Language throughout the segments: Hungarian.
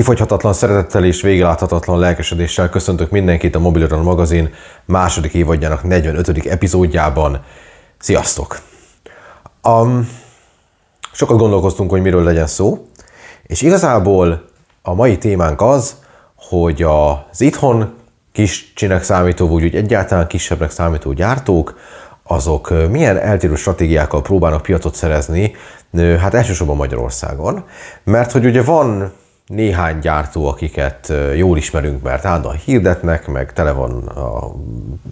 Kifogyhatatlan szeretettel és végeláthatatlan lelkesedéssel köszöntök mindenkit a Mobilron magazin második évadjának 45. epizódjában. Sziasztok! Um, sokat gondolkoztunk, hogy miről legyen szó, és igazából a mai témánk az, hogy az itthon kis csinek számító, vagy úgy egyáltalán kisebbnek számító gyártók, azok milyen eltérő stratégiákkal próbálnak piacot szerezni, hát elsősorban Magyarországon, mert hogy ugye van néhány gyártó, akiket jól ismerünk, mert állandóan hirdetnek, meg tele van a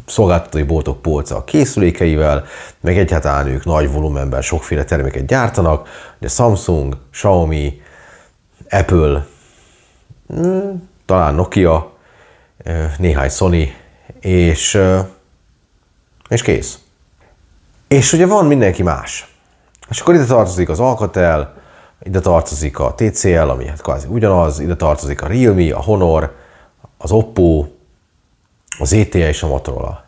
szolgáltatói boltok polca a készülékeivel, meg egyáltalán ők nagy volumenben sokféle terméket gyártanak, de Samsung, Xiaomi, Apple, hmm, talán Nokia, néhány Sony, és, és kész. És ugye van mindenki más. És akkor ide tartozik az Alcatel, ide tartozik a TCL, ami hát kvázi ugyanaz, ide tartozik a Realme, a Honor, az Oppo, az ETA és a Motorola.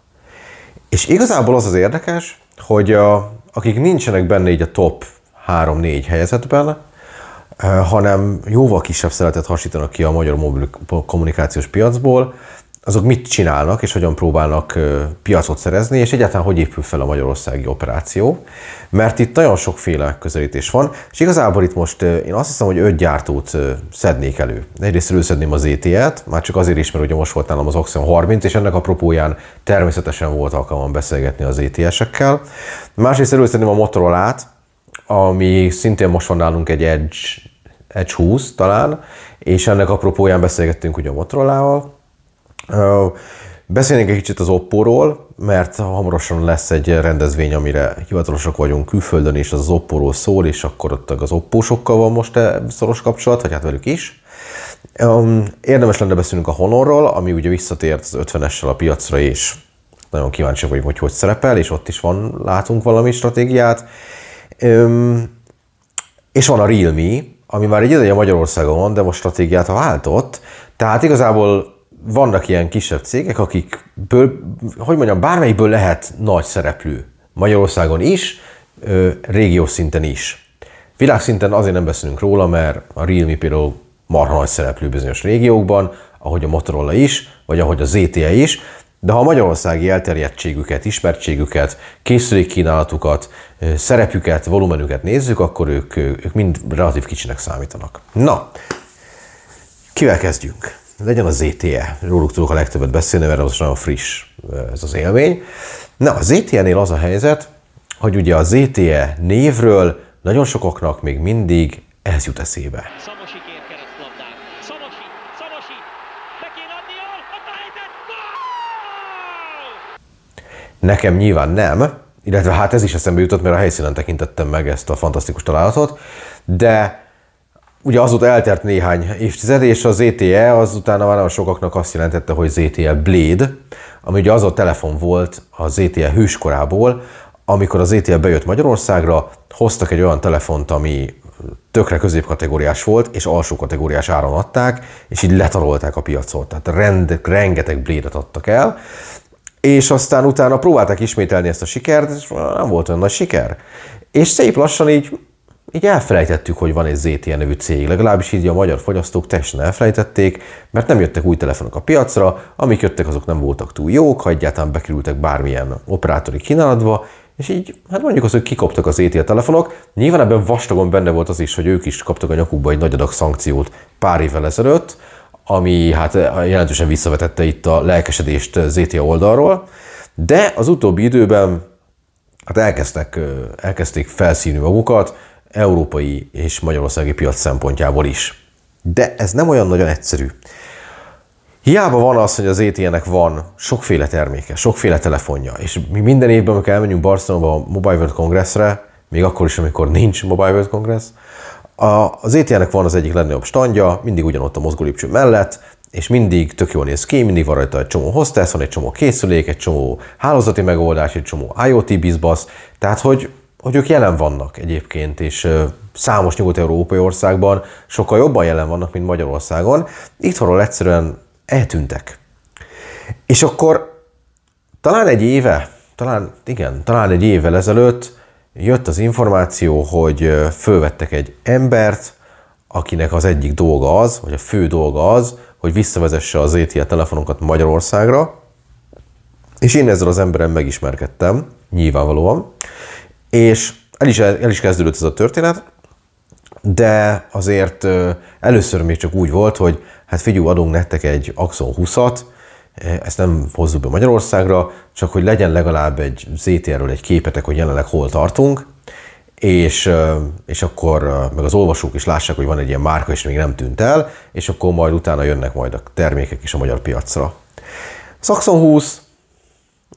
És igazából az az érdekes, hogy a, akik nincsenek benne így a top 3-4 helyezetben, hanem jóval kisebb szeretet hasítanak ki a magyar mobil kommunikációs piacból, azok mit csinálnak, és hogyan próbálnak piacot szerezni, és egyáltalán hogy épül fel a magyarországi operáció. Mert itt nagyon sokféle közelítés van, és igazából itt most én azt hiszem, hogy öt gyártót szednék elő. Egyrészt előszedném az ET-et, már csak azért is, mert ugye most volt nálam az Oxen 30, és ennek apropóján természetesen volt alkalmam beszélgetni az ETS-ekkel. Másrészt előszedném a Motorola-t, ami szintén most van nálunk egy Edge, Edge 20 talán, és ennek apropóján beszélgettünk ugye a Motorola-val, Beszélnénk egy kicsit az Oppo-ról, mert hamarosan lesz egy rendezvény, amire hivatalosak vagyunk külföldön, és az, Oppo-ról szól, és akkor ott az Oppo-sokkal van most szoros kapcsolat, vagy hát velük is. Érdemes lenne beszélnünk a Honorról, ami ugye visszatért az 50-essel a piacra, és nagyon kíváncsi vagyok, hogy hogy szerepel, és ott is van, látunk valami stratégiát. És van a Realme, ami már egy ideje Magyarországon van, de most stratégiát váltott. Tehát igazából vannak ilyen kisebb cégek, akikből, hogy mondjam, bármelyikből lehet nagy szereplő. Magyarországon is, régiós szinten is. Világszinten azért nem beszélünk róla, mert a Realme például marha nagy szereplő bizonyos régiókban, ahogy a Motorola is, vagy ahogy a ZTE is, de ha a magyarországi elterjedtségüket, ismertségüket, készülékkínálatukat, szerepüket, volumenüket nézzük, akkor ők, ők mind relatív kicsinek számítanak. Na, kivel kezdjünk? Legyen a ZTE. Róluk tudok a legtöbbet beszélni, mert az nagyon friss ez az élmény. Na, a ZTE-nél az a helyzet, hogy ugye a ZTE névről nagyon sokaknak még mindig ez jut eszébe. Nekem nyilván nem, illetve hát ez is eszembe jutott, mert a helyszínen tekintettem meg ezt a fantasztikus találatot, de Ugye azóta eltelt néhány évtized, és az ZTE az utána már nagyon sokaknak azt jelentette, hogy ZTE Blade, ami ugye az a telefon volt a ZTE hőskorából, amikor az ZTE bejött Magyarországra, hoztak egy olyan telefont, ami tökre középkategóriás volt, és alsó kategóriás áron adták, és így letarolták a piacot. Tehát rend, rengeteg blédet adtak el, és aztán utána próbálták ismételni ezt a sikert, és nem volt olyan nagy siker. És szép lassan így így elfelejtettük, hogy van egy ZTE nevű cég, legalábbis így a magyar fogyasztók teljesen elfelejtették, mert nem jöttek új telefonok a piacra, amik jöttek, azok nem voltak túl jók, ha egyáltalán bekerültek bármilyen operátori kínálatba, és így, hát mondjuk az, hogy kikoptak az ZTE telefonok, nyilván ebben vastagon benne volt az is, hogy ők is kaptak a nyakukba egy nagy adag szankciót pár évvel ezelőtt, ami hát jelentősen visszavetette itt a lelkesedést ZTE oldalról, de az utóbbi időben hát elkezdtek, elkezdték felszínű magukat, európai és magyarországi piac szempontjából is. De ez nem olyan nagyon egyszerű. Hiába van az, hogy az ETN-nek van sokféle terméke, sokféle telefonja, és mi minden évben, amikor elmenjünk Barcelonba a Mobile World Congressre, még akkor is, amikor nincs Mobile World Congress, az ETN-nek van az egyik legnagyobb standja, mindig ugyanott a mozgólépcső mellett, és mindig tök jól néz ki, mindig van rajta egy csomó hostess, van egy csomó készülék, egy csomó hálózati megoldás, egy csomó IoT bizbasz, tehát hogy hogy ők jelen vannak egyébként, és számos nyugat-európai országban sokkal jobban jelen vannak, mint Magyarországon. Itthonról egyszerűen eltűntek. És akkor talán egy éve, talán igen, talán egy évvel ezelőtt jött az információ, hogy fölvettek egy embert, akinek az egyik dolga az, vagy a fő dolga az, hogy visszavezesse az ZTE telefonokat Magyarországra, és én ezzel az emberem megismerkedtem, nyilvánvalóan, és el is, el is kezdődött ez a történet, de azért először még csak úgy volt, hogy hát figyelj, adunk nektek egy Axon 20-at, ezt nem hozzuk be Magyarországra, csak hogy legyen legalább egy ZTR-ről egy képetek, hogy jelenleg hol tartunk, és, és akkor meg az olvasók is lássák, hogy van egy ilyen márka, és még nem tűnt el, és akkor majd utána jönnek majd a termékek is a magyar piacra. Saxon 20,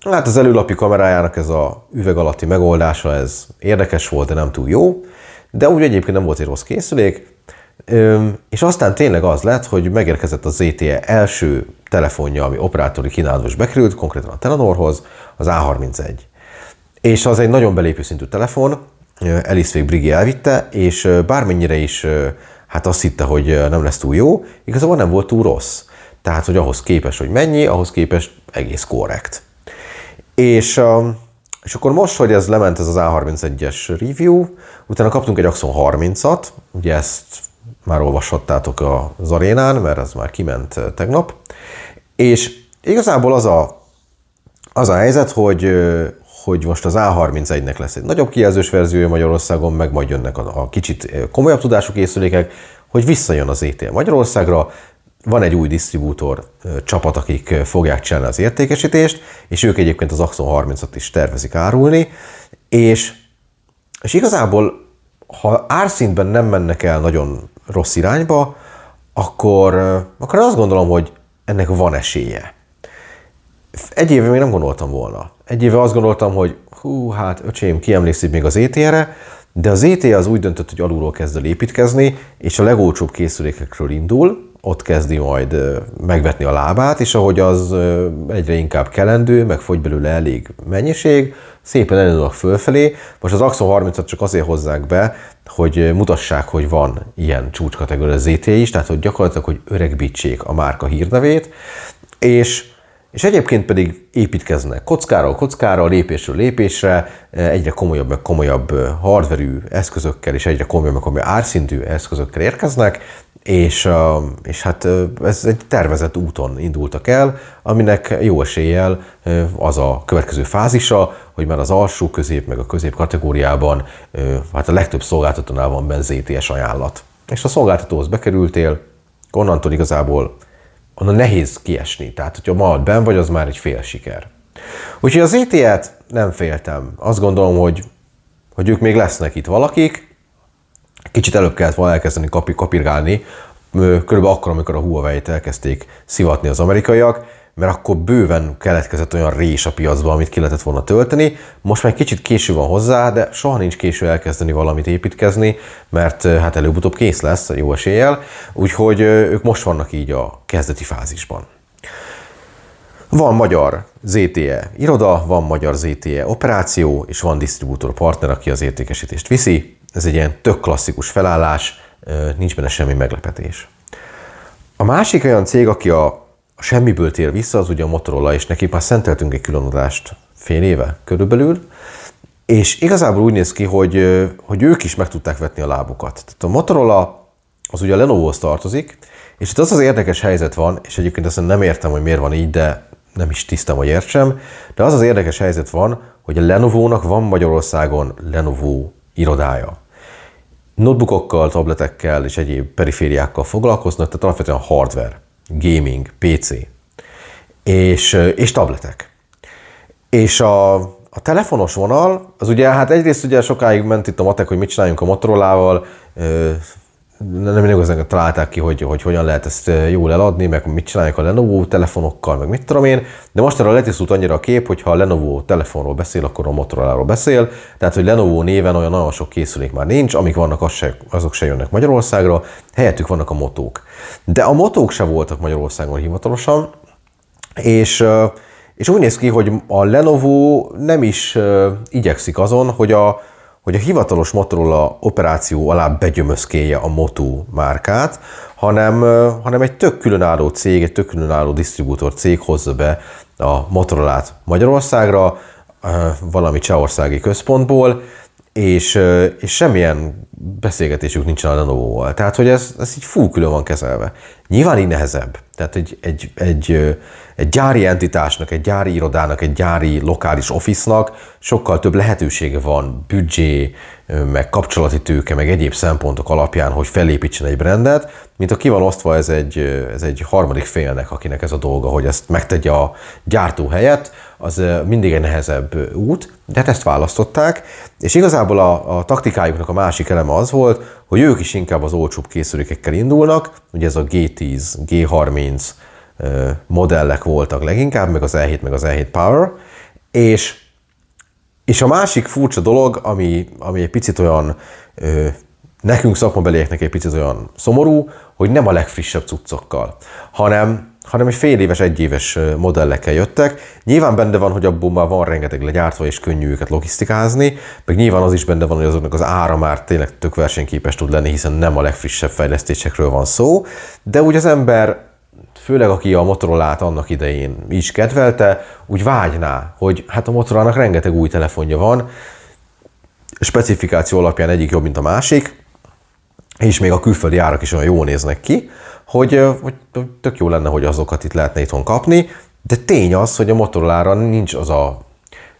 hát az előlapi kamerájának ez a üveg alatti megoldása, ez érdekes volt, de nem túl jó, de úgy egyébként nem volt egy rossz készülék, és aztán tényleg az lett, hogy megérkezett a ZTE első telefonja, ami operátori kínálatba is bekerült, konkrétan a Telenorhoz, az A31. És az egy nagyon belépő szintű telefon, Elisvég Brigi elvitte, és bármennyire is hát azt hitte, hogy nem lesz túl jó, igazából nem volt túl rossz. Tehát, hogy ahhoz képes, hogy mennyi, ahhoz képest egész korrekt. És, és akkor most, hogy ez lement ez az A31-es review, utána kaptunk egy Axon 30-at, ugye ezt már olvashattátok az arénán, mert ez már kiment tegnap, és igazából az a, az a helyzet, hogy, hogy most az A31-nek lesz egy nagyobb kijelzős verziója Magyarországon, meg majd jönnek a, a kicsit komolyabb tudású készülékek, hogy visszajön az ETL Magyarországra, van egy új disztribútor csapat, akik fogják csinálni az értékesítést, és ők egyébként az Axon 30-at is tervezik árulni, és, és igazából, ha árszintben nem mennek el nagyon rossz irányba, akkor, akkor azt gondolom, hogy ennek van esélye. Egy éve még nem gondoltam volna. Egy éve azt gondoltam, hogy hú, hát öcsém, kiemlékszik még az ET-re, de az ET az úgy döntött, hogy alulról kezd el építkezni, és a legolcsóbb készülékekről indul, ott kezdi majd megvetni a lábát, és ahogy az egyre inkább kelendő, meg fogy belőle elég mennyiség, szépen elindulnak fölfelé. Most az Axon 30-at csak azért hozzák be, hogy mutassák, hogy van ilyen csúcskategória ZT is, tehát hogy gyakorlatilag, hogy öregbítsék a márka hírnevét, és és egyébként pedig építkeznek kockáról kockára, lépésről lépésre, egyre komolyabb, meg komolyabb hardverű eszközökkel és egyre komolyabb, meg komolyabb árszintű eszközökkel érkeznek, és, és hát ez egy tervezett úton indultak el, aminek jó eséllyel az a következő fázisa, hogy már az alsó közép, meg a közép kategóriában hát a legtöbb szolgáltatónál van benne ZTS ajánlat. És a szolgáltatóhoz bekerültél, onnantól igazából onnan nehéz kiesni. Tehát, hogyha ma ben vagy, az már egy fél siker. Úgyhogy az ET-et nem féltem. Azt gondolom, hogy, hogy ők még lesznek itt valakik. Kicsit előbb kellett volna elkezdeni kapi, kapirgálni, körülbelül akkor, amikor a Huawei-t elkezdték szivatni az amerikaiak, mert akkor bőven keletkezett olyan rés a piacban, amit ki lehetett volna tölteni. Most már kicsit késő van hozzá, de soha nincs késő elkezdeni valamit építkezni, mert hát előbb-utóbb kész lesz, jó eséllyel. Úgyhogy ők most vannak így a kezdeti fázisban. Van magyar ZTE iroda, van magyar ZTE operáció, és van disztribútor partner, aki az értékesítést viszi. Ez egy ilyen tök klasszikus felállás, nincs benne semmi meglepetés. A másik olyan cég, aki a semmiből tér vissza, az ugye a Motorola, és neki már szenteltünk egy különadást fél éve körülbelül, és igazából úgy néz ki, hogy, hogy ők is meg tudták vetni a lábukat. Tehát a Motorola az ugye a Lenovo-hoz tartozik, és itt az az érdekes helyzet van, és egyébként azt nem értem, hogy miért van így, de nem is tisztem, hogy értsem, de az az érdekes helyzet van, hogy a Lenovo-nak van Magyarországon Lenovo irodája. Notebookokkal, tabletekkel és egyéb perifériákkal foglalkoznak, tehát alapvetően hardware gaming, PC és, és tabletek. És a, a telefonos vonal, az ugye, hát egyrészt ugye sokáig ment itt a matek, hogy mit csináljunk a Motorolával, nem igazán találták ki, hogy, hogy hogyan lehet ezt jól eladni, meg mit csinálják a Lenovo telefonokkal, meg mit tudom én, de mostanra letisztult annyira a kép, hogy ha a Lenovo telefonról beszél, akkor a Motoroláról beszél, tehát hogy Lenovo néven olyan nagyon sok készülék már nincs, amik vannak, az se, azok se jönnek Magyarországra, helyettük vannak a motók. De a motók se voltak Magyarországon hivatalosan, és és úgy néz ki, hogy a Lenovo nem is igyekszik azon, hogy a, hogy a hivatalos Motorola operáció alá begyömözkéje a Moto márkát, hanem, hanem egy tök különálló cég, egy tök különálló disztribútor cég hozza be a Motorolát Magyarországra, valami csehországi központból, és, és semmilyen beszélgetésük nincsen a Lenovo-val. Tehát, hogy ez, ez így full külön van kezelve. Nyilván így nehezebb. Tehát egy, egy, egy, egy gyári entitásnak, egy gyári irodának, egy gyári lokális office-nak sokkal több lehetősége van büdzsé, meg kapcsolati tőke, meg egyéb szempontok alapján, hogy felépítsen egy brandet, mint a ki van osztva ez egy, ez egy harmadik félnek, akinek ez a dolga, hogy ezt megtegye a gyártó helyett, az mindig egy nehezebb út, de hát ezt választották, és igazából a, a taktikájuknak a másik eleme az volt, hogy ők is inkább az olcsóbb készülékekkel indulnak, ugye ez a G10, G30 modellek voltak leginkább, meg az E7, meg az E7 Power, és, és a másik furcsa dolog, ami, ami egy picit olyan nekünk szakmabelieknek egy picit olyan szomorú, hogy nem a legfrissebb cuccokkal, hanem hanem egy fél éves, egy éves modellekkel jöttek. Nyilván benne van, hogy abból már van rengeteg legyártva, és könnyű őket logisztikázni, meg nyilván az is benne van, hogy azoknak az ára már tényleg tök versenyképes tud lenni, hiszen nem a legfrissebb fejlesztésekről van szó, de úgy az ember főleg aki a Motorola-t annak idején is kedvelte, úgy vágyná, hogy hát a Motorola-nak rengeteg új telefonja van, specifikáció alapján egyik jobb, mint a másik, és még a külföldi árak is olyan jól néznek ki, hogy, hogy tök jó lenne, hogy azokat itt lehetne itthon kapni, de tény az, hogy a Motorola-ra nincs az a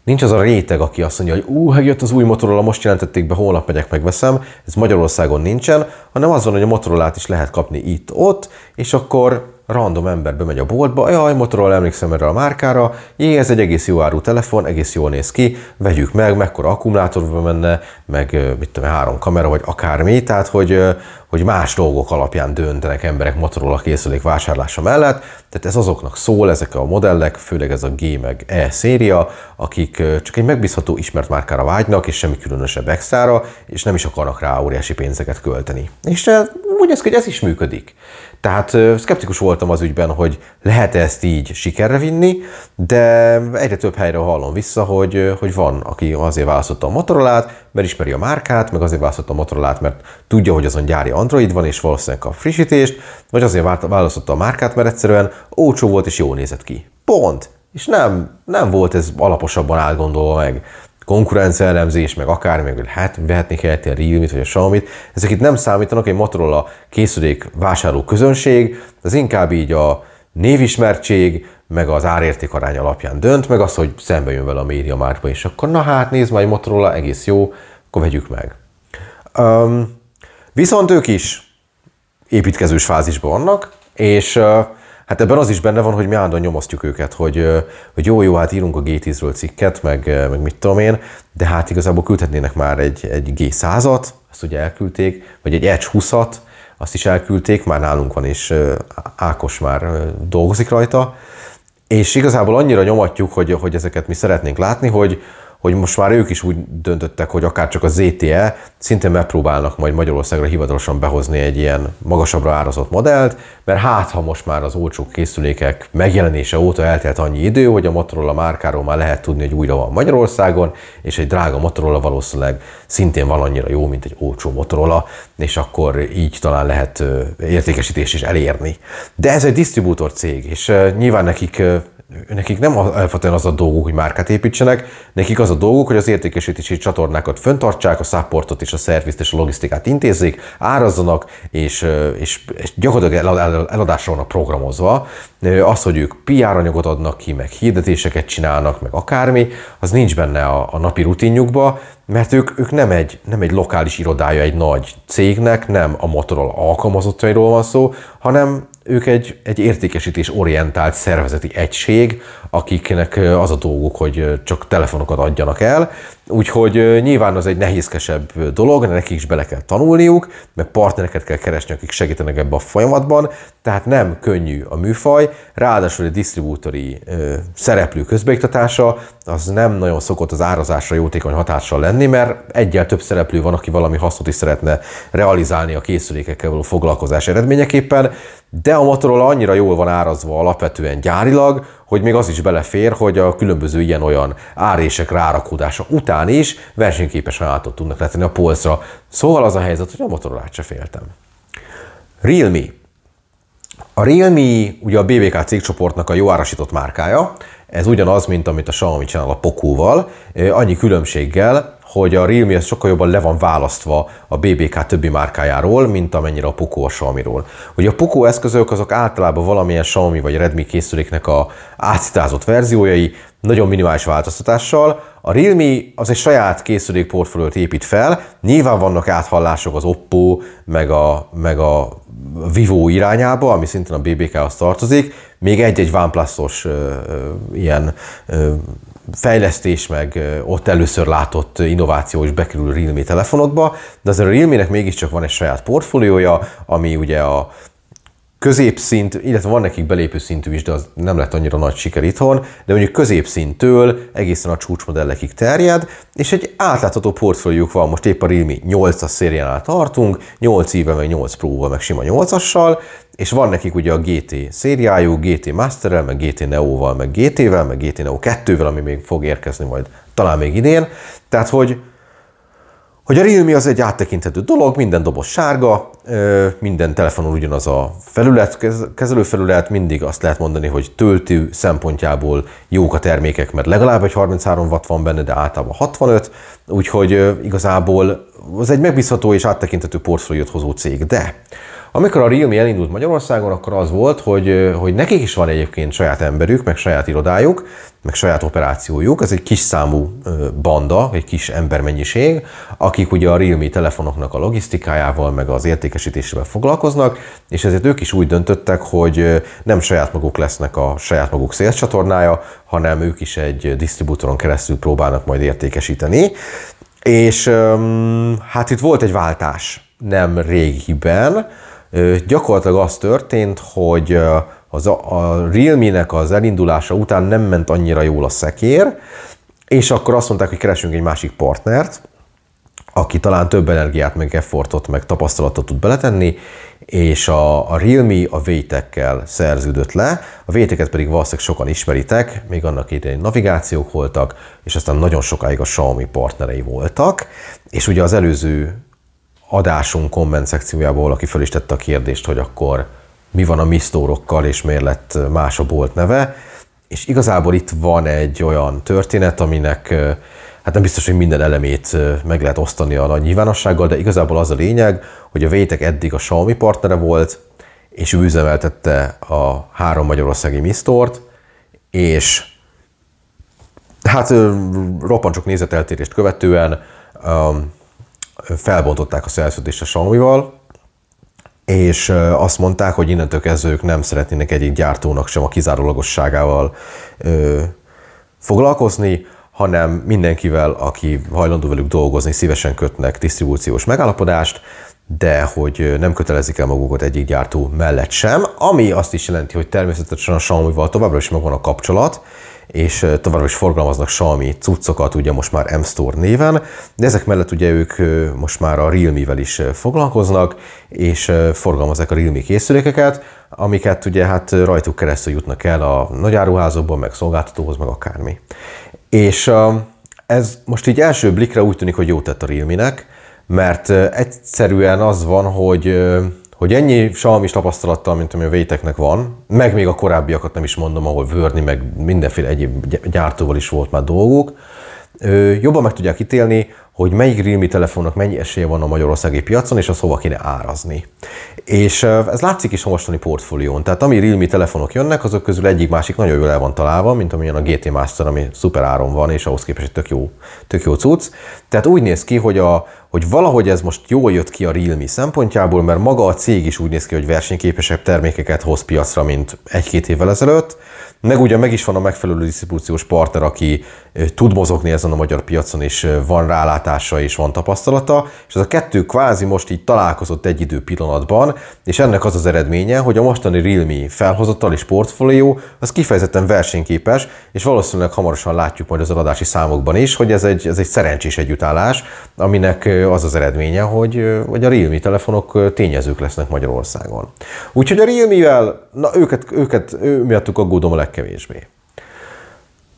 Nincs az a réteg, aki azt mondja, hogy ú, jött az új Motorola, most jelentették be, holnap megyek, megveszem. Ez Magyarországon nincsen, hanem az van, hogy a Motorola-t is lehet kapni itt-ott, és akkor random ember bemegy a boltba, jaj, Motorola emlékszem erre a márkára, jé, ez egy egész jó áru telefon, egész jól néz ki, vegyük meg, mekkora akkumulátorba menne, meg mit tudom, három kamera, vagy akármi, tehát hogy, hogy más dolgok alapján döntenek emberek Motorola készülék vásárlása mellett, tehát ez azoknak szól, ezek a modellek, főleg ez a G meg E széria, akik csak egy megbízható ismert márkára vágynak, és semmi különösebb extrára, és nem is akarnak rá óriási pénzeket költeni. És úgy néz ki, hogy ez is működik. Tehát szkeptikus voltam az ügyben, hogy lehet ezt így sikerre vinni, de egyre több helyre hallom vissza, hogy, hogy van, aki azért választotta a Motorola-t, mert ismeri a márkát, meg azért választotta a Motorola-t, mert tudja, hogy azon gyári Android van, és valószínűleg a frissítést, vagy azért választotta a márkát, mert egyszerűen olcsó volt és jól nézett ki. Pont. És nem, nem volt ez alaposabban átgondolva meg konkurencia elemzés, meg akár, meg hát vehetnék helyett a Realme-t vagy a Xiaomi-t, ezek itt nem számítanak, egy Motorola készülék vásárló közönség, az inkább így a névismertség, meg az árérték arány alapján dönt, meg az, hogy szembe jön vele a média márkba, és akkor na hát, nézd majd Motorola, egész jó, akkor vegyük meg. Um, viszont ők is építkezős fázisban vannak, és uh, Hát ebben az is benne van, hogy mi állandóan nyomasztjuk őket, hogy, hogy jó, jó, hát írunk a G10-ről cikket, meg, meg mit tudom én, de hát igazából küldhetnének már egy, egy G100-at, ezt ugye elküldték, vagy egy Edge 20-at, azt is elküldték, már nálunk van, és Ákos már dolgozik rajta, és igazából annyira nyomatjuk, hogy, hogy ezeket mi szeretnénk látni, hogy, hogy most már ők is úgy döntöttek, hogy akár csak a ZTE szintén megpróbálnak majd Magyarországra hivatalosan behozni egy ilyen magasabbra árazott modellt, mert hát ha most már az olcsó készülékek megjelenése óta eltelt annyi idő, hogy a Motorola márkáról már lehet tudni, hogy újra van Magyarországon, és egy drága Motorola valószínűleg szintén van annyira jó, mint egy olcsó Motorola, és akkor így talán lehet értékesítés is elérni. De ez egy disztribútor cég, és nyilván nekik nekik nem alapvetően az a dolguk, hogy márkát építsenek, nekik az a dolguk, hogy az értékesítési csatornákat föntartsák, a supportot és a szervizt és a logisztikát intézzék, árazzanak, és, és, és gyakorlatilag eladásra vannak programozva. Az, hogy ők PR anyagot adnak ki, meg hirdetéseket csinálnak, meg akármi, az nincs benne a, a napi rutinjukba, mert ők, ők nem, egy, nem egy lokális irodája egy nagy cégnek, nem a Motorola alkalmazottairól van szó, hanem ők egy, egy értékesítés orientált szervezeti egység, akiknek az a dolguk, hogy csak telefonokat adjanak el, úgyhogy nyilván az egy nehézkesebb dolog, nekik is bele kell tanulniuk, meg partnereket kell keresni, akik segítenek ebbe a folyamatban, tehát nem könnyű a műfaj, ráadásul egy disztribútori szereplő közbeiktatása, az nem nagyon szokott az árazásra jótékony hatással lenni, mert egyel több szereplő van, aki valami hasznot is szeretne realizálni a készülékekkel való foglalkozás eredményeképpen, de a Motorola annyira jól van árazva alapvetően gyárilag, hogy még az is belefér, hogy a különböző ilyen-olyan árések rárakódása után is versenyképes ajánlatot tudnak letenni a polcra. Szóval az a helyzet, hogy a motorola se féltem. Realme. A Realme ugye a BBK cégcsoportnak a jó árasított márkája, ez ugyanaz, mint amit a Xiaomi csinál a Pokóval, annyi különbséggel, hogy a Realme az sokkal jobban le van választva a BBK többi márkájáról, mint amennyire a Poco a Xiaomi-ról. Ugye a Poco eszközök azok általában valamilyen Xiaomi vagy Redmi készüléknek a átszitázott verziójai, nagyon minimális változtatással. A Realme az egy saját készülék portfóliót épít fel, nyilván vannak áthallások az Oppo, meg a, meg a Vivo irányába, ami szintén a BBK-hoz tartozik, még egy-egy OnePlus-os ilyen ö, fejlesztés, meg ott először látott innováció is bekerül a Realme telefonokba, de azért a Realme-nek mégiscsak van egy saját portfóliója, ami ugye a középszint, illetve van nekik belépő szintű is, de az nem lett annyira nagy siker itthon, de mondjuk középszinttől egészen a csúcsmodellekig terjed, és egy átlátható portfóliójuk van, most épp a Realme 8-as szériánál tartunk, 8 éve, meg 8 Pro-val, meg sima 8-assal, és van nekik ugye a GT szériájú, GT Masterrel, meg GT Neo-val, meg GT-vel, meg GT Neo 2-vel, ami még fog érkezni majd talán még idén. Tehát, hogy hogy a Realme az egy áttekinthető dolog, minden doboz sárga, minden telefonon ugyanaz a felület, kezelőfelület, mindig azt lehet mondani, hogy töltő szempontjából jók a termékek, mert legalább egy 33 watt van benne, de általában 65, úgyhogy igazából az egy megbízható és áttekinthető portfóliót hozó cég, de amikor a Realme elindult Magyarországon, akkor az volt, hogy, hogy nekik is van egyébként saját emberük, meg saját irodájuk, meg saját operációjuk. Ez egy kis számú banda, egy kis embermennyiség, akik ugye a Realme telefonoknak a logisztikájával, meg az értékesítésével foglalkoznak, és ezért ők is úgy döntöttek, hogy nem saját maguk lesznek a saját maguk szélcsatornája, hanem ők is egy disztribútoron keresztül próbálnak majd értékesíteni. És hát itt volt egy váltás nem régiben, gyakorlatilag az történt, hogy az a, Realme-nek az elindulása után nem ment annyira jól a szekér, és akkor azt mondták, hogy keresünk egy másik partnert, aki talán több energiát, meg effortot, meg tapasztalatot tud beletenni, és a, a Realme a Vétekkel szerződött le, a Véteket pedig valószínűleg sokan ismeritek, még annak idején navigációk voltak, és aztán nagyon sokáig a Xiaomi partnerei voltak, és ugye az előző adásunk komment szekciójából, aki fel is tette a kérdést, hogy akkor mi van a mi sztórokkal, és miért lett más a bolt neve. És igazából itt van egy olyan történet, aminek hát nem biztos, hogy minden elemét meg lehet osztani a nagy nyilvánossággal, de igazából az a lényeg, hogy a Vétek eddig a Xiaomi partnere volt, és ő üzemeltette a három magyarországi misztort, és hát roppancsok nézeteltérést követően felbontották a szerződést a Xiaomi-val, és azt mondták, hogy innentől kezdve ők nem szeretnének egyik gyártónak sem a kizárólagosságával ö, foglalkozni, hanem mindenkivel, aki hajlandó velük dolgozni, szívesen kötnek disztribúciós megállapodást, de hogy nem kötelezik el magukat egyik gyártó mellett sem, ami azt is jelenti, hogy természetesen a Xiaomi-val továbbra is megvan a kapcsolat, és továbbra is forgalmaznak Xiaomi cuccokat, ugye most már M-Store néven, de ezek mellett ugye ők most már a Realme-vel is foglalkoznak, és forgalmazzák a Realme készülékeket, amiket ugye hát rajtuk keresztül jutnak el a nagyáruházokban, meg szolgáltatóhoz, meg akármi. És ez most így első blikre úgy tűnik, hogy jó tett a Realme-nek, mert egyszerűen az van, hogy hogy ennyi Xiaomi tapasztalattal, mint ami a Véteknek van, meg még a korábbiakat nem is mondom, ahol Vörni, meg mindenféle egyéb gyártóval is volt már dolguk, jobban meg tudják ítélni, hogy melyik Realme telefonnak mennyi esélye van a magyarországi piacon, és az hova kéne árazni. És ez látszik is a mostani portfólión. Tehát ami Realme telefonok jönnek, azok közül egyik másik nagyon jól el van találva, mint amilyen a GT Master, ami szuper áron van, és ahhoz képest egy tök jó, tök jó cucc. Tehát úgy néz ki, hogy, a, hogy valahogy ez most jól jött ki a Realme szempontjából, mert maga a cég is úgy néz ki, hogy versenyképesebb termékeket hoz piacra, mint egy-két évvel ezelőtt, meg ugye meg is van a megfelelő disztribúciós partner, aki tud mozogni ezen a magyar piacon, és van rálátása és van tapasztalata, és ez a kettő kvázi most így találkozott egy idő pillanatban, és ennek az az eredménye, hogy a mostani Realme felhozattal és portfólió az kifejezetten versenyképes, és valószínűleg hamarosan látjuk majd az adási számokban is, hogy ez egy, ez egy szerencsés együttállás, aminek az az eredménye, hogy, hogy a Realme telefonok tényezők lesznek Magyarországon. Úgyhogy a Realme-vel, na őket, őket ő miattuk aggódom a legkevésbé.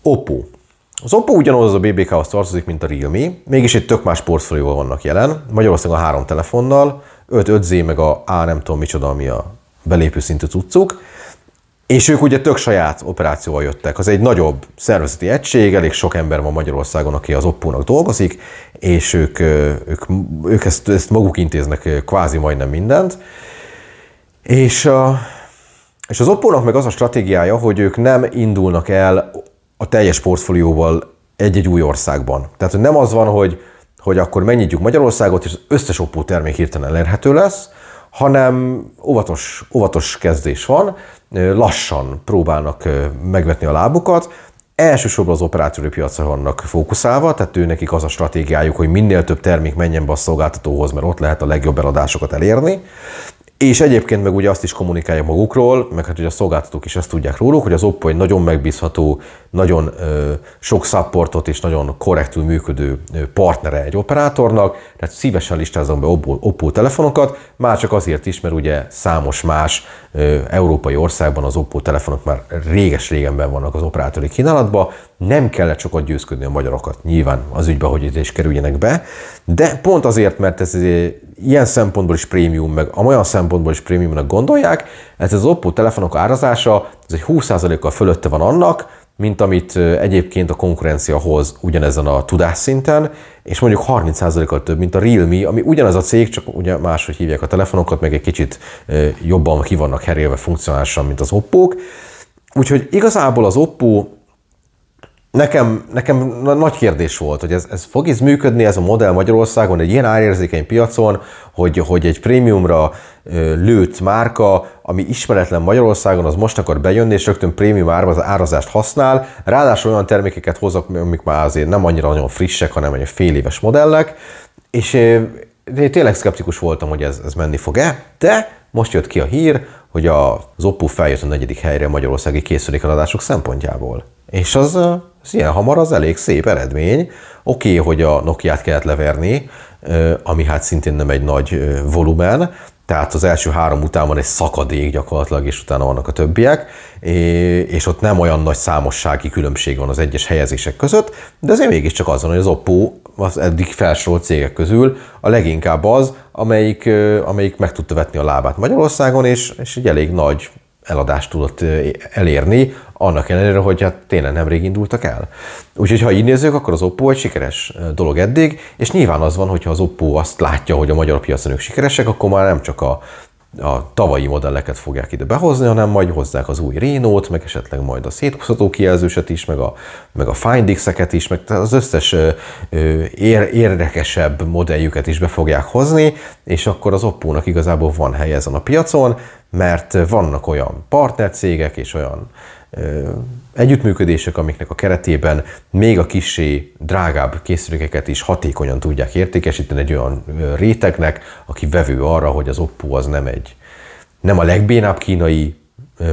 Oppo. Az Oppo ugyanaz a BBK-hoz tartozik, mint a Realme, mégis egy tök más portfólióval vannak jelen. Magyarországon a három telefonnal, 5 5Z meg a A nem tudom micsoda, ami a belépő szintű cuccuk. És ők ugye tök saját operációval jöttek. Az egy nagyobb szervezeti egység, elég sok ember van Magyarországon, aki az Oppo-nak dolgozik, és ők, ők, ők ezt, ezt maguk intéznek kvázi majdnem mindent. És, a, és az Oppo-nak meg az a stratégiája, hogy ők nem indulnak el a teljes portfólióval egy-egy új országban. Tehát nem az van, hogy, hogy akkor megnyitjuk Magyarországot, és az összes Oppo termék hirtelen elérhető lesz, hanem óvatos, óvatos kezdés van, lassan próbálnak megvetni a lábukat, Elsősorban az operátori piacra vannak fókuszálva, tehát ő nekik az a stratégiájuk, hogy minél több termék menjen be a szolgáltatóhoz, mert ott lehet a legjobb eladásokat elérni. És egyébként meg ugye azt is kommunikálják magukról, meg hát ugye a szolgáltatók is ezt tudják róluk, hogy az Oppo egy nagyon megbízható, nagyon ö, sok supportot és nagyon korrektül működő partnere egy operátornak, tehát szívesen listázom be Oppo, Oppo telefonokat, már csak azért is, mert ugye számos más ö, európai országban az Oppo telefonok már réges-régenben vannak az operátori kínálatban, nem kellett sokat győzködni a magyarokat, nyilván az ügybe, hogy itt is kerüljenek be, de pont azért, mert ez ilyen szempontból is prémium, meg olyan szempontból is prémiumnak gondolják, ez az Oppo telefonok árazása, ez egy 20%-kal fölötte van annak, mint amit egyébként a konkurencia hoz ugyanezen a tudásszinten, és mondjuk 30%-kal több, mint a Realme, ami ugyanaz a cég, csak ugye máshogy hívják a telefonokat, meg egy kicsit jobban ki vannak herélve funkcionálisan, mint az Oppo-k. Úgyhogy igazából az Oppo Nekem, nekem nagy kérdés volt, hogy ez, ez fog ez működni, ez a modell Magyarországon, egy ilyen árérzékeny piacon, hogy, hogy egy prémiumra lőtt márka, ami ismeretlen Magyarországon, az most akar bejönni, és rögtön prémium árazást használ, ráadásul olyan termékeket hozok, amik már azért nem annyira nagyon frissek, hanem egy fél éves modellek, és én tényleg szkeptikus voltam, hogy ez, ez menni fog-e, de most jött ki a hír, hogy az Oppo feljött a negyedik helyre a magyarországi készülékeladások szempontjából. És az, az ilyen hamar az elég szép eredmény. Oké, okay, hogy a Nokia-t kellett leverni, ami hát szintén nem egy nagy volumen, tehát az első három után van egy szakadék gyakorlatilag, és utána vannak a többiek, és ott nem olyan nagy számossági különbség van az egyes helyezések között, de azért mégiscsak az van, hogy az Oppo az eddig felsorolt cégek közül a leginkább az, amelyik, amelyik meg tudta vetni a lábát Magyarországon, és, és egy elég nagy eladást tudott elérni, annak ellenére, hogy hát tényleg nemrég indultak el. Úgyhogy ha így nézzük, akkor az Oppo egy sikeres dolog eddig, és nyilván az van, hogyha az Oppo azt látja, hogy a magyar piacon ők sikeresek, akkor már nem csak a a tavalyi modelleket fogják ide behozni, hanem majd hozzák az új Rénót, meg esetleg majd a széthúzható kijelzőset is, meg a, meg a Find X-eket is, meg az összes ö, ér, érdekesebb modelljüket is be fogják hozni, és akkor az Oppo-nak igazából van hely ezen a piacon, mert vannak olyan partnercégek és olyan együttműködések, amiknek a keretében még a kisé drágább készülékeket is hatékonyan tudják értékesíteni egy olyan rétegnek, aki vevő arra, hogy az Oppo az nem egy nem a legbénább kínai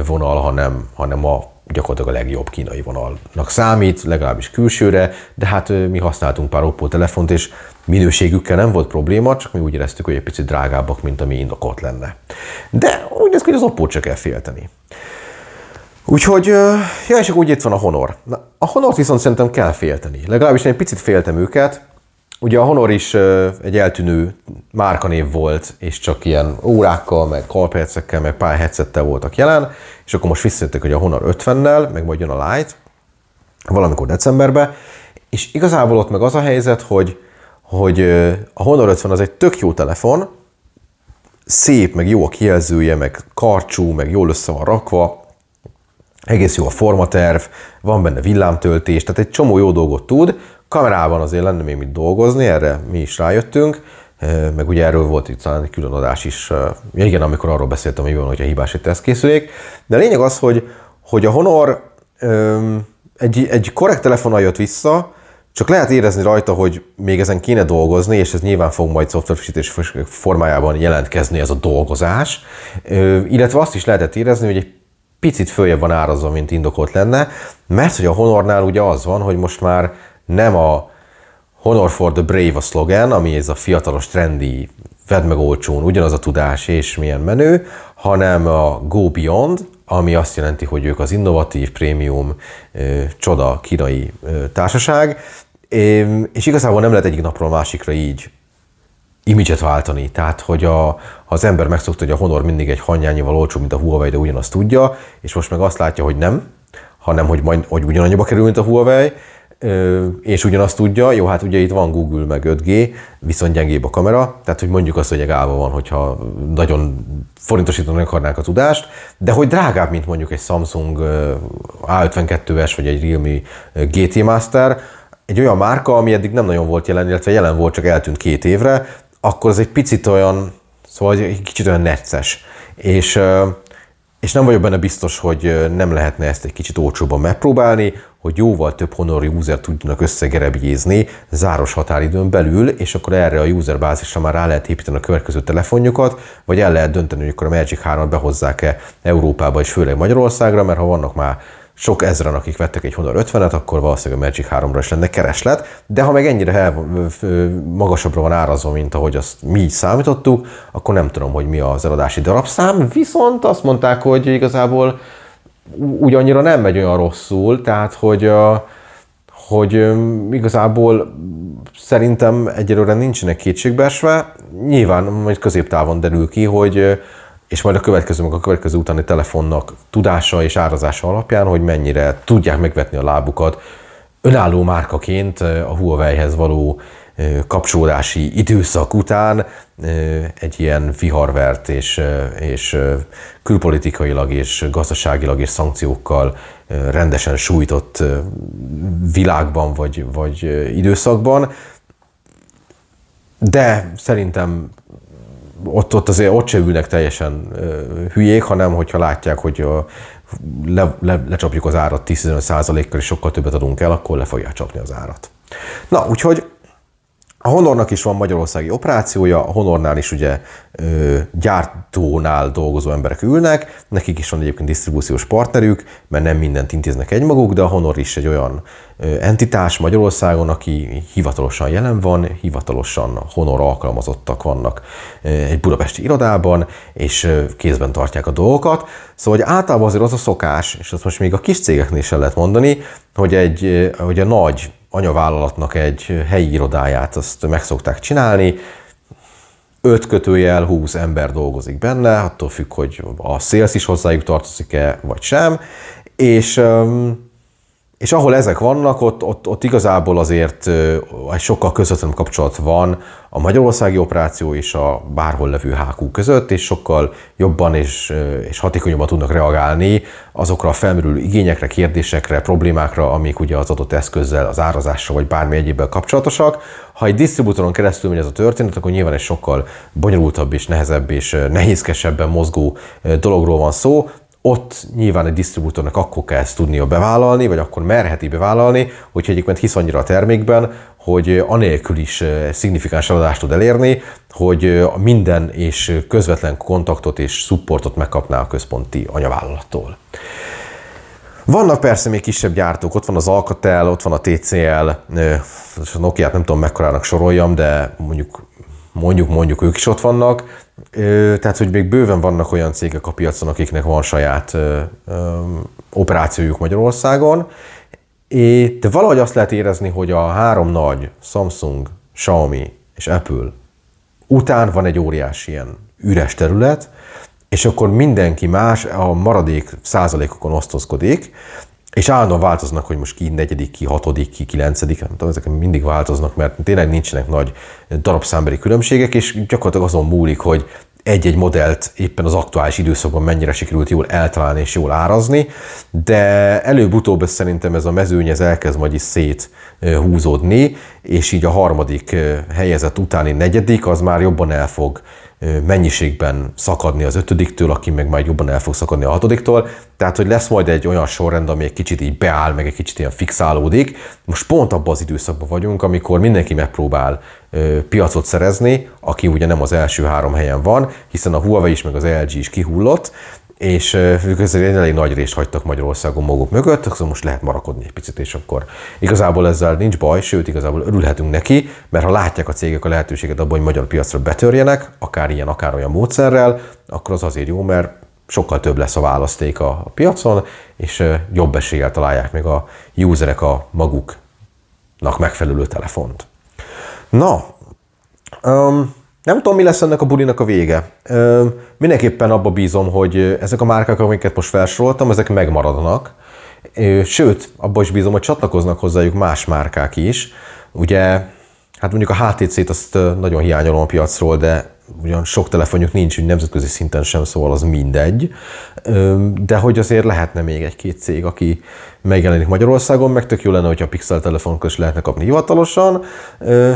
vonal, hanem, hanem a gyakorlatilag a legjobb kínai vonalnak számít, legalábbis külsőre, de hát mi használtunk pár Oppo telefont, és minőségükkel nem volt probléma, csak mi úgy éreztük, hogy egy picit drágábbak, mint ami indokolt lenne. De úgy néz ki, hogy az Oppo csak kell félteni. Úgyhogy, ja, és akkor úgy itt van a Honor. Na, a Honor viszont szerintem kell félteni. Legalábbis én egy picit féltem őket. Ugye a Honor is egy eltűnő márkanév volt, és csak ilyen órákkal, meg kalpercekkel, meg pár headsettel voltak jelen, és akkor most visszajöttek, hogy a Honor 50-nel, meg majd jön a Lite, valamikor decemberben, és igazából ott meg az a helyzet, hogy, hogy a Honor 50 az egy tök jó telefon, szép, meg jó a kijelzője, meg karcsú, meg jól össze van rakva, egész jó a formaterv, van benne villámtöltés, tehát egy csomó jó dolgot tud. Kamerában azért lenne még mit dolgozni, erre mi is rájöttünk, meg ugye erről volt itt talán egy külön adás is, ja igen, amikor arról beszéltem, hogy van, hogyha hibás egy tesztkészülék. De a lényeg az, hogy, hogy a Honor egy, egy korrekt telefonnal jött vissza, csak lehet érezni rajta, hogy még ezen kéne dolgozni, és ez nyilván fog majd szoftverfrissítés formájában jelentkezni ez a dolgozás. Illetve azt is lehetett érezni, hogy egy picit följebb van árazva, mint indokolt lenne, mert hogy a Honornál ugye az van, hogy most már nem a Honor for the Brave a szlogen, ami ez a fiatalos, trendi, vedd meg olcsón, ugyanaz a tudás és milyen menő, hanem a Go Beyond, ami azt jelenti, hogy ők az innovatív, prémium, csoda kínai társaság, és igazából nem lehet egyik napról másikra így imidzset váltani. Tehát, hogy a, az ember megszokta, hogy a Honor mindig egy hanyányival olcsóbb, mint a Huawei, de ugyanazt tudja, és most meg azt látja, hogy nem, hanem hogy, majd, hogy ugyanannyiba kerül, mint a Huawei, és ugyanazt tudja, jó, hát ugye itt van Google meg 5G, viszont gyengébb a kamera, tehát hogy mondjuk azt, hogy egy állva van, hogyha nagyon forintosítani akarnák a tudást, de hogy drágább, mint mondjuk egy Samsung A52-es vagy egy Realme GT Master, egy olyan márka, ami eddig nem nagyon volt jelen, illetve jelen volt, csak eltűnt két évre, akkor az egy picit olyan, szóval egy kicsit olyan necces. És és nem vagyok benne biztos, hogy nem lehetne ezt egy kicsit olcsóbban megpróbálni, hogy jóval több Honor user tudjanak összegerebjézni záros határidőn belül, és akkor erre a user bázisra már rá lehet építeni a következő telefonjukat, vagy el lehet dönteni, hogy akkor a Magic 3-at behozzák-e Európába és főleg Magyarországra, mert ha vannak már sok ezren, akik vettek egy Honor 50-et, akkor valószínűleg a Magic 3-ra is lenne kereslet, de ha meg ennyire el, magasabbra van árazva, mint ahogy azt mi számítottuk, akkor nem tudom, hogy mi az eladási darabszám, viszont azt mondták, hogy igazából úgy annyira nem megy olyan rosszul, tehát hogy, hogy igazából szerintem egyelőre nincsenek kétségbeesve, nyilván majd középtávon derül ki, hogy és majd a következő, meg a következő utáni telefonnak tudása és árazása alapján, hogy mennyire tudják megvetni a lábukat önálló márkaként a Huawei-hez való kapcsolódási időszak után egy ilyen viharvert és, és külpolitikailag és gazdaságilag és szankciókkal rendesen sújtott világban vagy, vagy időszakban. De szerintem ott, ott azért ott se ülnek teljesen hülyék, hanem hogyha látják, hogy le, le, lecsapjuk az árat 10-15%-kal, és sokkal többet adunk el, akkor le fogják csapni az árat. Na, úgyhogy a Honornak is van magyarországi operációja, a Honornál is ugye ö, gyártónál dolgozó emberek ülnek, nekik is van egyébként disztribúciós partnerük, mert nem mindent intéznek egymaguk, de a Honor is egy olyan ö, entitás Magyarországon, aki hivatalosan jelen van, hivatalosan Honor alkalmazottak vannak ö, egy budapesti irodában, és ö, kézben tartják a dolgokat. Szóval hogy általában azért az a szokás, és azt most még a kis cégeknél is el lehet mondani, hogy, egy, hogy a nagy anyavállalatnak egy helyi irodáját, azt meg szokták csinálni, 5 kötőjel 20 ember dolgozik benne, attól függ, hogy a sales is hozzájuk tartozik-e, vagy sem, és és ahol ezek vannak, ott, ott, ott igazából azért egy sokkal közvetlenebb kapcsolat van a magyarországi operáció és a bárhol levő HQ között, és sokkal jobban és, és hatékonyabban tudnak reagálni azokra a felmerülő igényekre, kérdésekre, problémákra, amik ugye az adott eszközzel, az árazással vagy bármi egyébben kapcsolatosak. Ha egy disztribútoron keresztül megy ez a történet, akkor nyilván egy sokkal bonyolultabb és nehezebb és nehézkesebben mozgó dologról van szó, ott nyilván egy disztribútornak akkor kell ezt tudnia bevállalni, vagy akkor merheti bevállalni, hogyha egyébként hisz annyira a termékben, hogy anélkül is szignifikáns eladást tud elérni, hogy minden és közvetlen kontaktot és supportot megkapná a központi anyavállalattól. Vannak persze még kisebb gyártók, ott van az Alcatel, ott van a TCL, a Nokia-t nem tudom mekkorának soroljam, de mondjuk mondjuk, mondjuk ők is ott vannak, tehát, hogy még bőven vannak olyan cégek a piacon, akiknek van saját operációjuk Magyarországon, de valahogy azt lehet érezni, hogy a három nagy, Samsung, Xiaomi és Apple után van egy óriási ilyen üres terület, és akkor mindenki más a maradék százalékokon osztozkodik, és állandóan változnak, hogy most ki negyedik, ki hatodik, ki kilencedik, nem tudom, ezek mindig változnak, mert tényleg nincsenek nagy darabszámbeli különbségek, és gyakorlatilag azon múlik, hogy egy-egy modellt éppen az aktuális időszakban mennyire sikerült jól eltalálni és jól árazni, de előbb-utóbb szerintem ez a mezőny ez elkezd majd is szét húzódni, és így a harmadik helyezett utáni negyedik az már jobban el fog mennyiségben szakadni az ötödiktől, aki meg majd jobban el fog szakadni a hatodiktól. Tehát, hogy lesz majd egy olyan sorrend, ami egy kicsit így beáll, meg egy kicsit ilyen fixálódik. Most pont abban az időszakban vagyunk, amikor mindenki megpróbál piacot szerezni, aki ugye nem az első három helyen van, hiszen a Huawei is, meg az LG is kihullott, és ők egy elég nagy részt hagytak Magyarországon maguk mögött, akkor most lehet marakodni egy picit, és akkor igazából ezzel nincs baj, sőt, igazából örülhetünk neki, mert ha látják a cégek a lehetőséget abban, hogy magyar piacra betörjenek, akár ilyen, akár olyan módszerrel, akkor az azért jó, mert sokkal több lesz a választék a piacon, és jobb eséllyel találják meg a userek a maguknak megfelelő telefont. Na, um, nem tudom, mi lesz ennek a bulinak a vége. Ö, mindenképpen abba bízom, hogy ezek a márkák, amiket most felsoroltam, ezek megmaradnak. Ö, sőt, abba is bízom, hogy csatlakoznak hozzájuk más márkák is. Ugye, hát mondjuk a HTC-t azt nagyon hiányolom a piacról, de ugyan sok telefonjuk nincs, úgy nemzetközi szinten sem, szóval az mindegy. De hogy azért lehetne még egy-két cég, aki megjelenik Magyarországon, meg tök jó lenne, hogyha Pixel telefonokat is lehetne kapni hivatalosan.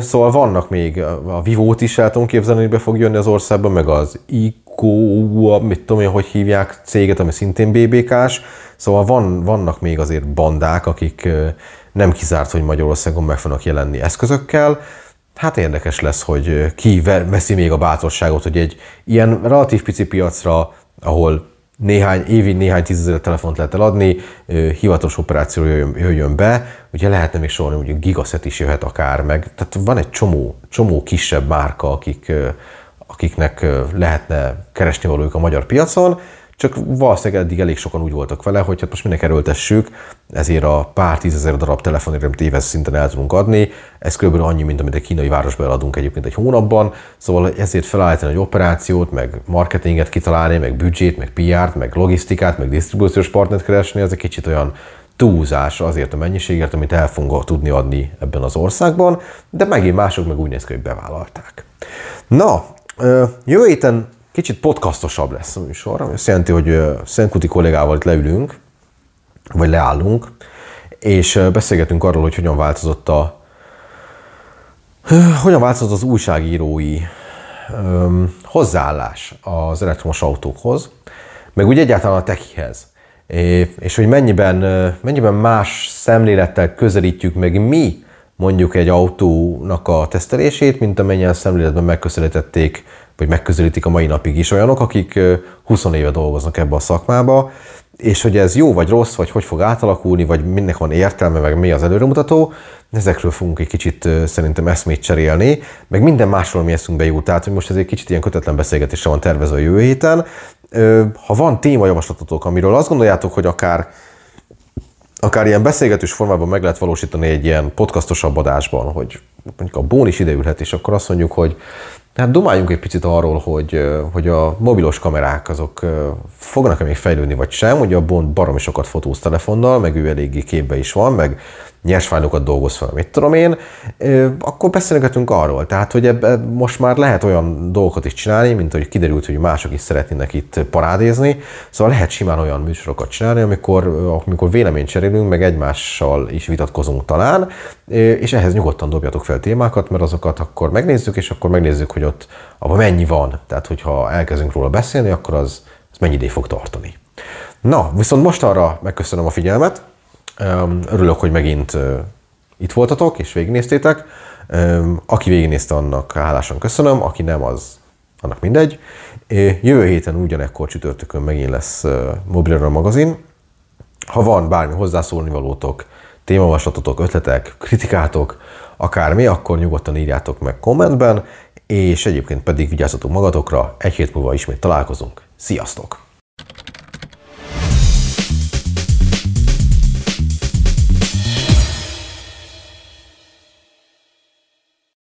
Szóval vannak még, a Vivo-t is el tudom képzelni, hogy be fog jönni az országban, meg az ICO, mit tudom én, hogy hívják céget, ami szintén BBK-s. Szóval van, vannak még azért bandák, akik nem kizárt, hogy Magyarországon meg fognak jelenni eszközökkel. Hát érdekes lesz, hogy ki veszi még a bátorságot, hogy egy ilyen relatív pici piacra, ahol néhány évi néhány tízezer telefont lehet eladni, hivatalos operáció jöjjön, jöjjön be, ugye lehetne még sorolni, hogy Gigaset is jöhet akár meg, tehát van egy csomó, csomó kisebb márka, akik, akiknek lehetne keresni valójuk a magyar piacon, csak valószínűleg eddig elég sokan úgy voltak vele, hogy hát most minek erőltessük, ezért a pár tízezer darab telefonért, amit éves szinten el tudunk adni, ez kb. annyi, mint amit a kínai városba eladunk egyébként egy hónapban, szóval ezért felállítani egy operációt, meg marketinget kitalálni, meg büdzsét, meg PR-t, meg logisztikát, meg disztribúciós partnert keresni, ez egy kicsit olyan túlzás azért a mennyiségért, amit el fogunk tudni adni ebben az országban, de megint mások meg úgy néz ki, hogy bevállalták. Na, jövő héten kicsit podcastosabb lesz a műsor, ami azt jelenti, hogy Szentkuti kollégával itt leülünk, vagy leállunk, és beszélgetünk arról, hogy hogyan változott a hogyan változott az újságírói um, hozzáállás az elektromos autókhoz, meg úgy egyáltalán a tekihez. És hogy mennyiben, mennyiben más szemlélettel közelítjük meg mi mondjuk egy autónak a tesztelését, mint amennyien szemléletben megközelítették vagy megközelítik a mai napig is olyanok, akik 20 éve dolgoznak ebbe a szakmába, és hogy ez jó vagy rossz, vagy hogy fog átalakulni, vagy mindnek van értelme, meg mi az előremutató, ezekről fogunk egy kicsit szerintem eszmét cserélni, meg minden másról mi eszünkbe jut. Tehát, hogy most ez egy kicsit ilyen kötetlen beszélgetésre van tervezve a jövő héten. Ha van témajavaslatotok, amiről azt gondoljátok, hogy akár akár ilyen beszélgetős formában meg lehet valósítani egy ilyen podcastosabb adásban, hogy mondjuk a Bón is ideülhet, és akkor azt mondjuk, hogy Hát domáljunk egy picit arról, hogy, hogy a mobilos kamerák azok fognak-e még fejlődni, vagy sem. Ugye a Bond baromi sokat fotóz telefonnal, meg ő eléggé képbe is van, meg nyers fájlokat dolgoz fel, mit tudom én, akkor beszélgetünk arról. Tehát, hogy ebbe most már lehet olyan dolgokat is csinálni, mint hogy kiderült, hogy mások is szeretnének itt parádézni. Szóval lehet simán olyan műsorokat csinálni, amikor, amikor véleményt cserélünk, meg egymással is vitatkozunk talán, és ehhez nyugodtan dobjatok fel témákat, mert azokat akkor megnézzük, és akkor megnézzük, hogy ott abban mennyi van. Tehát, hogyha elkezdünk róla beszélni, akkor az, az mennyi ideig fog tartani. Na, viszont most arra megköszönöm a figyelmet, Örülök, hogy megint itt voltatok, és végignéztétek. Aki végignézte, annak hálásan köszönöm, aki nem, az annak mindegy. Jövő héten ugyanekkor csütörtökön megint lesz Mobilera magazin. Ha van bármi hozzászólni valótok, témavaslatotok, ötletek, kritikátok, akármi, akkor nyugodtan írjátok meg kommentben, és egyébként pedig vigyázzatok magatokra, egy hét múlva ismét találkozunk. Sziasztok!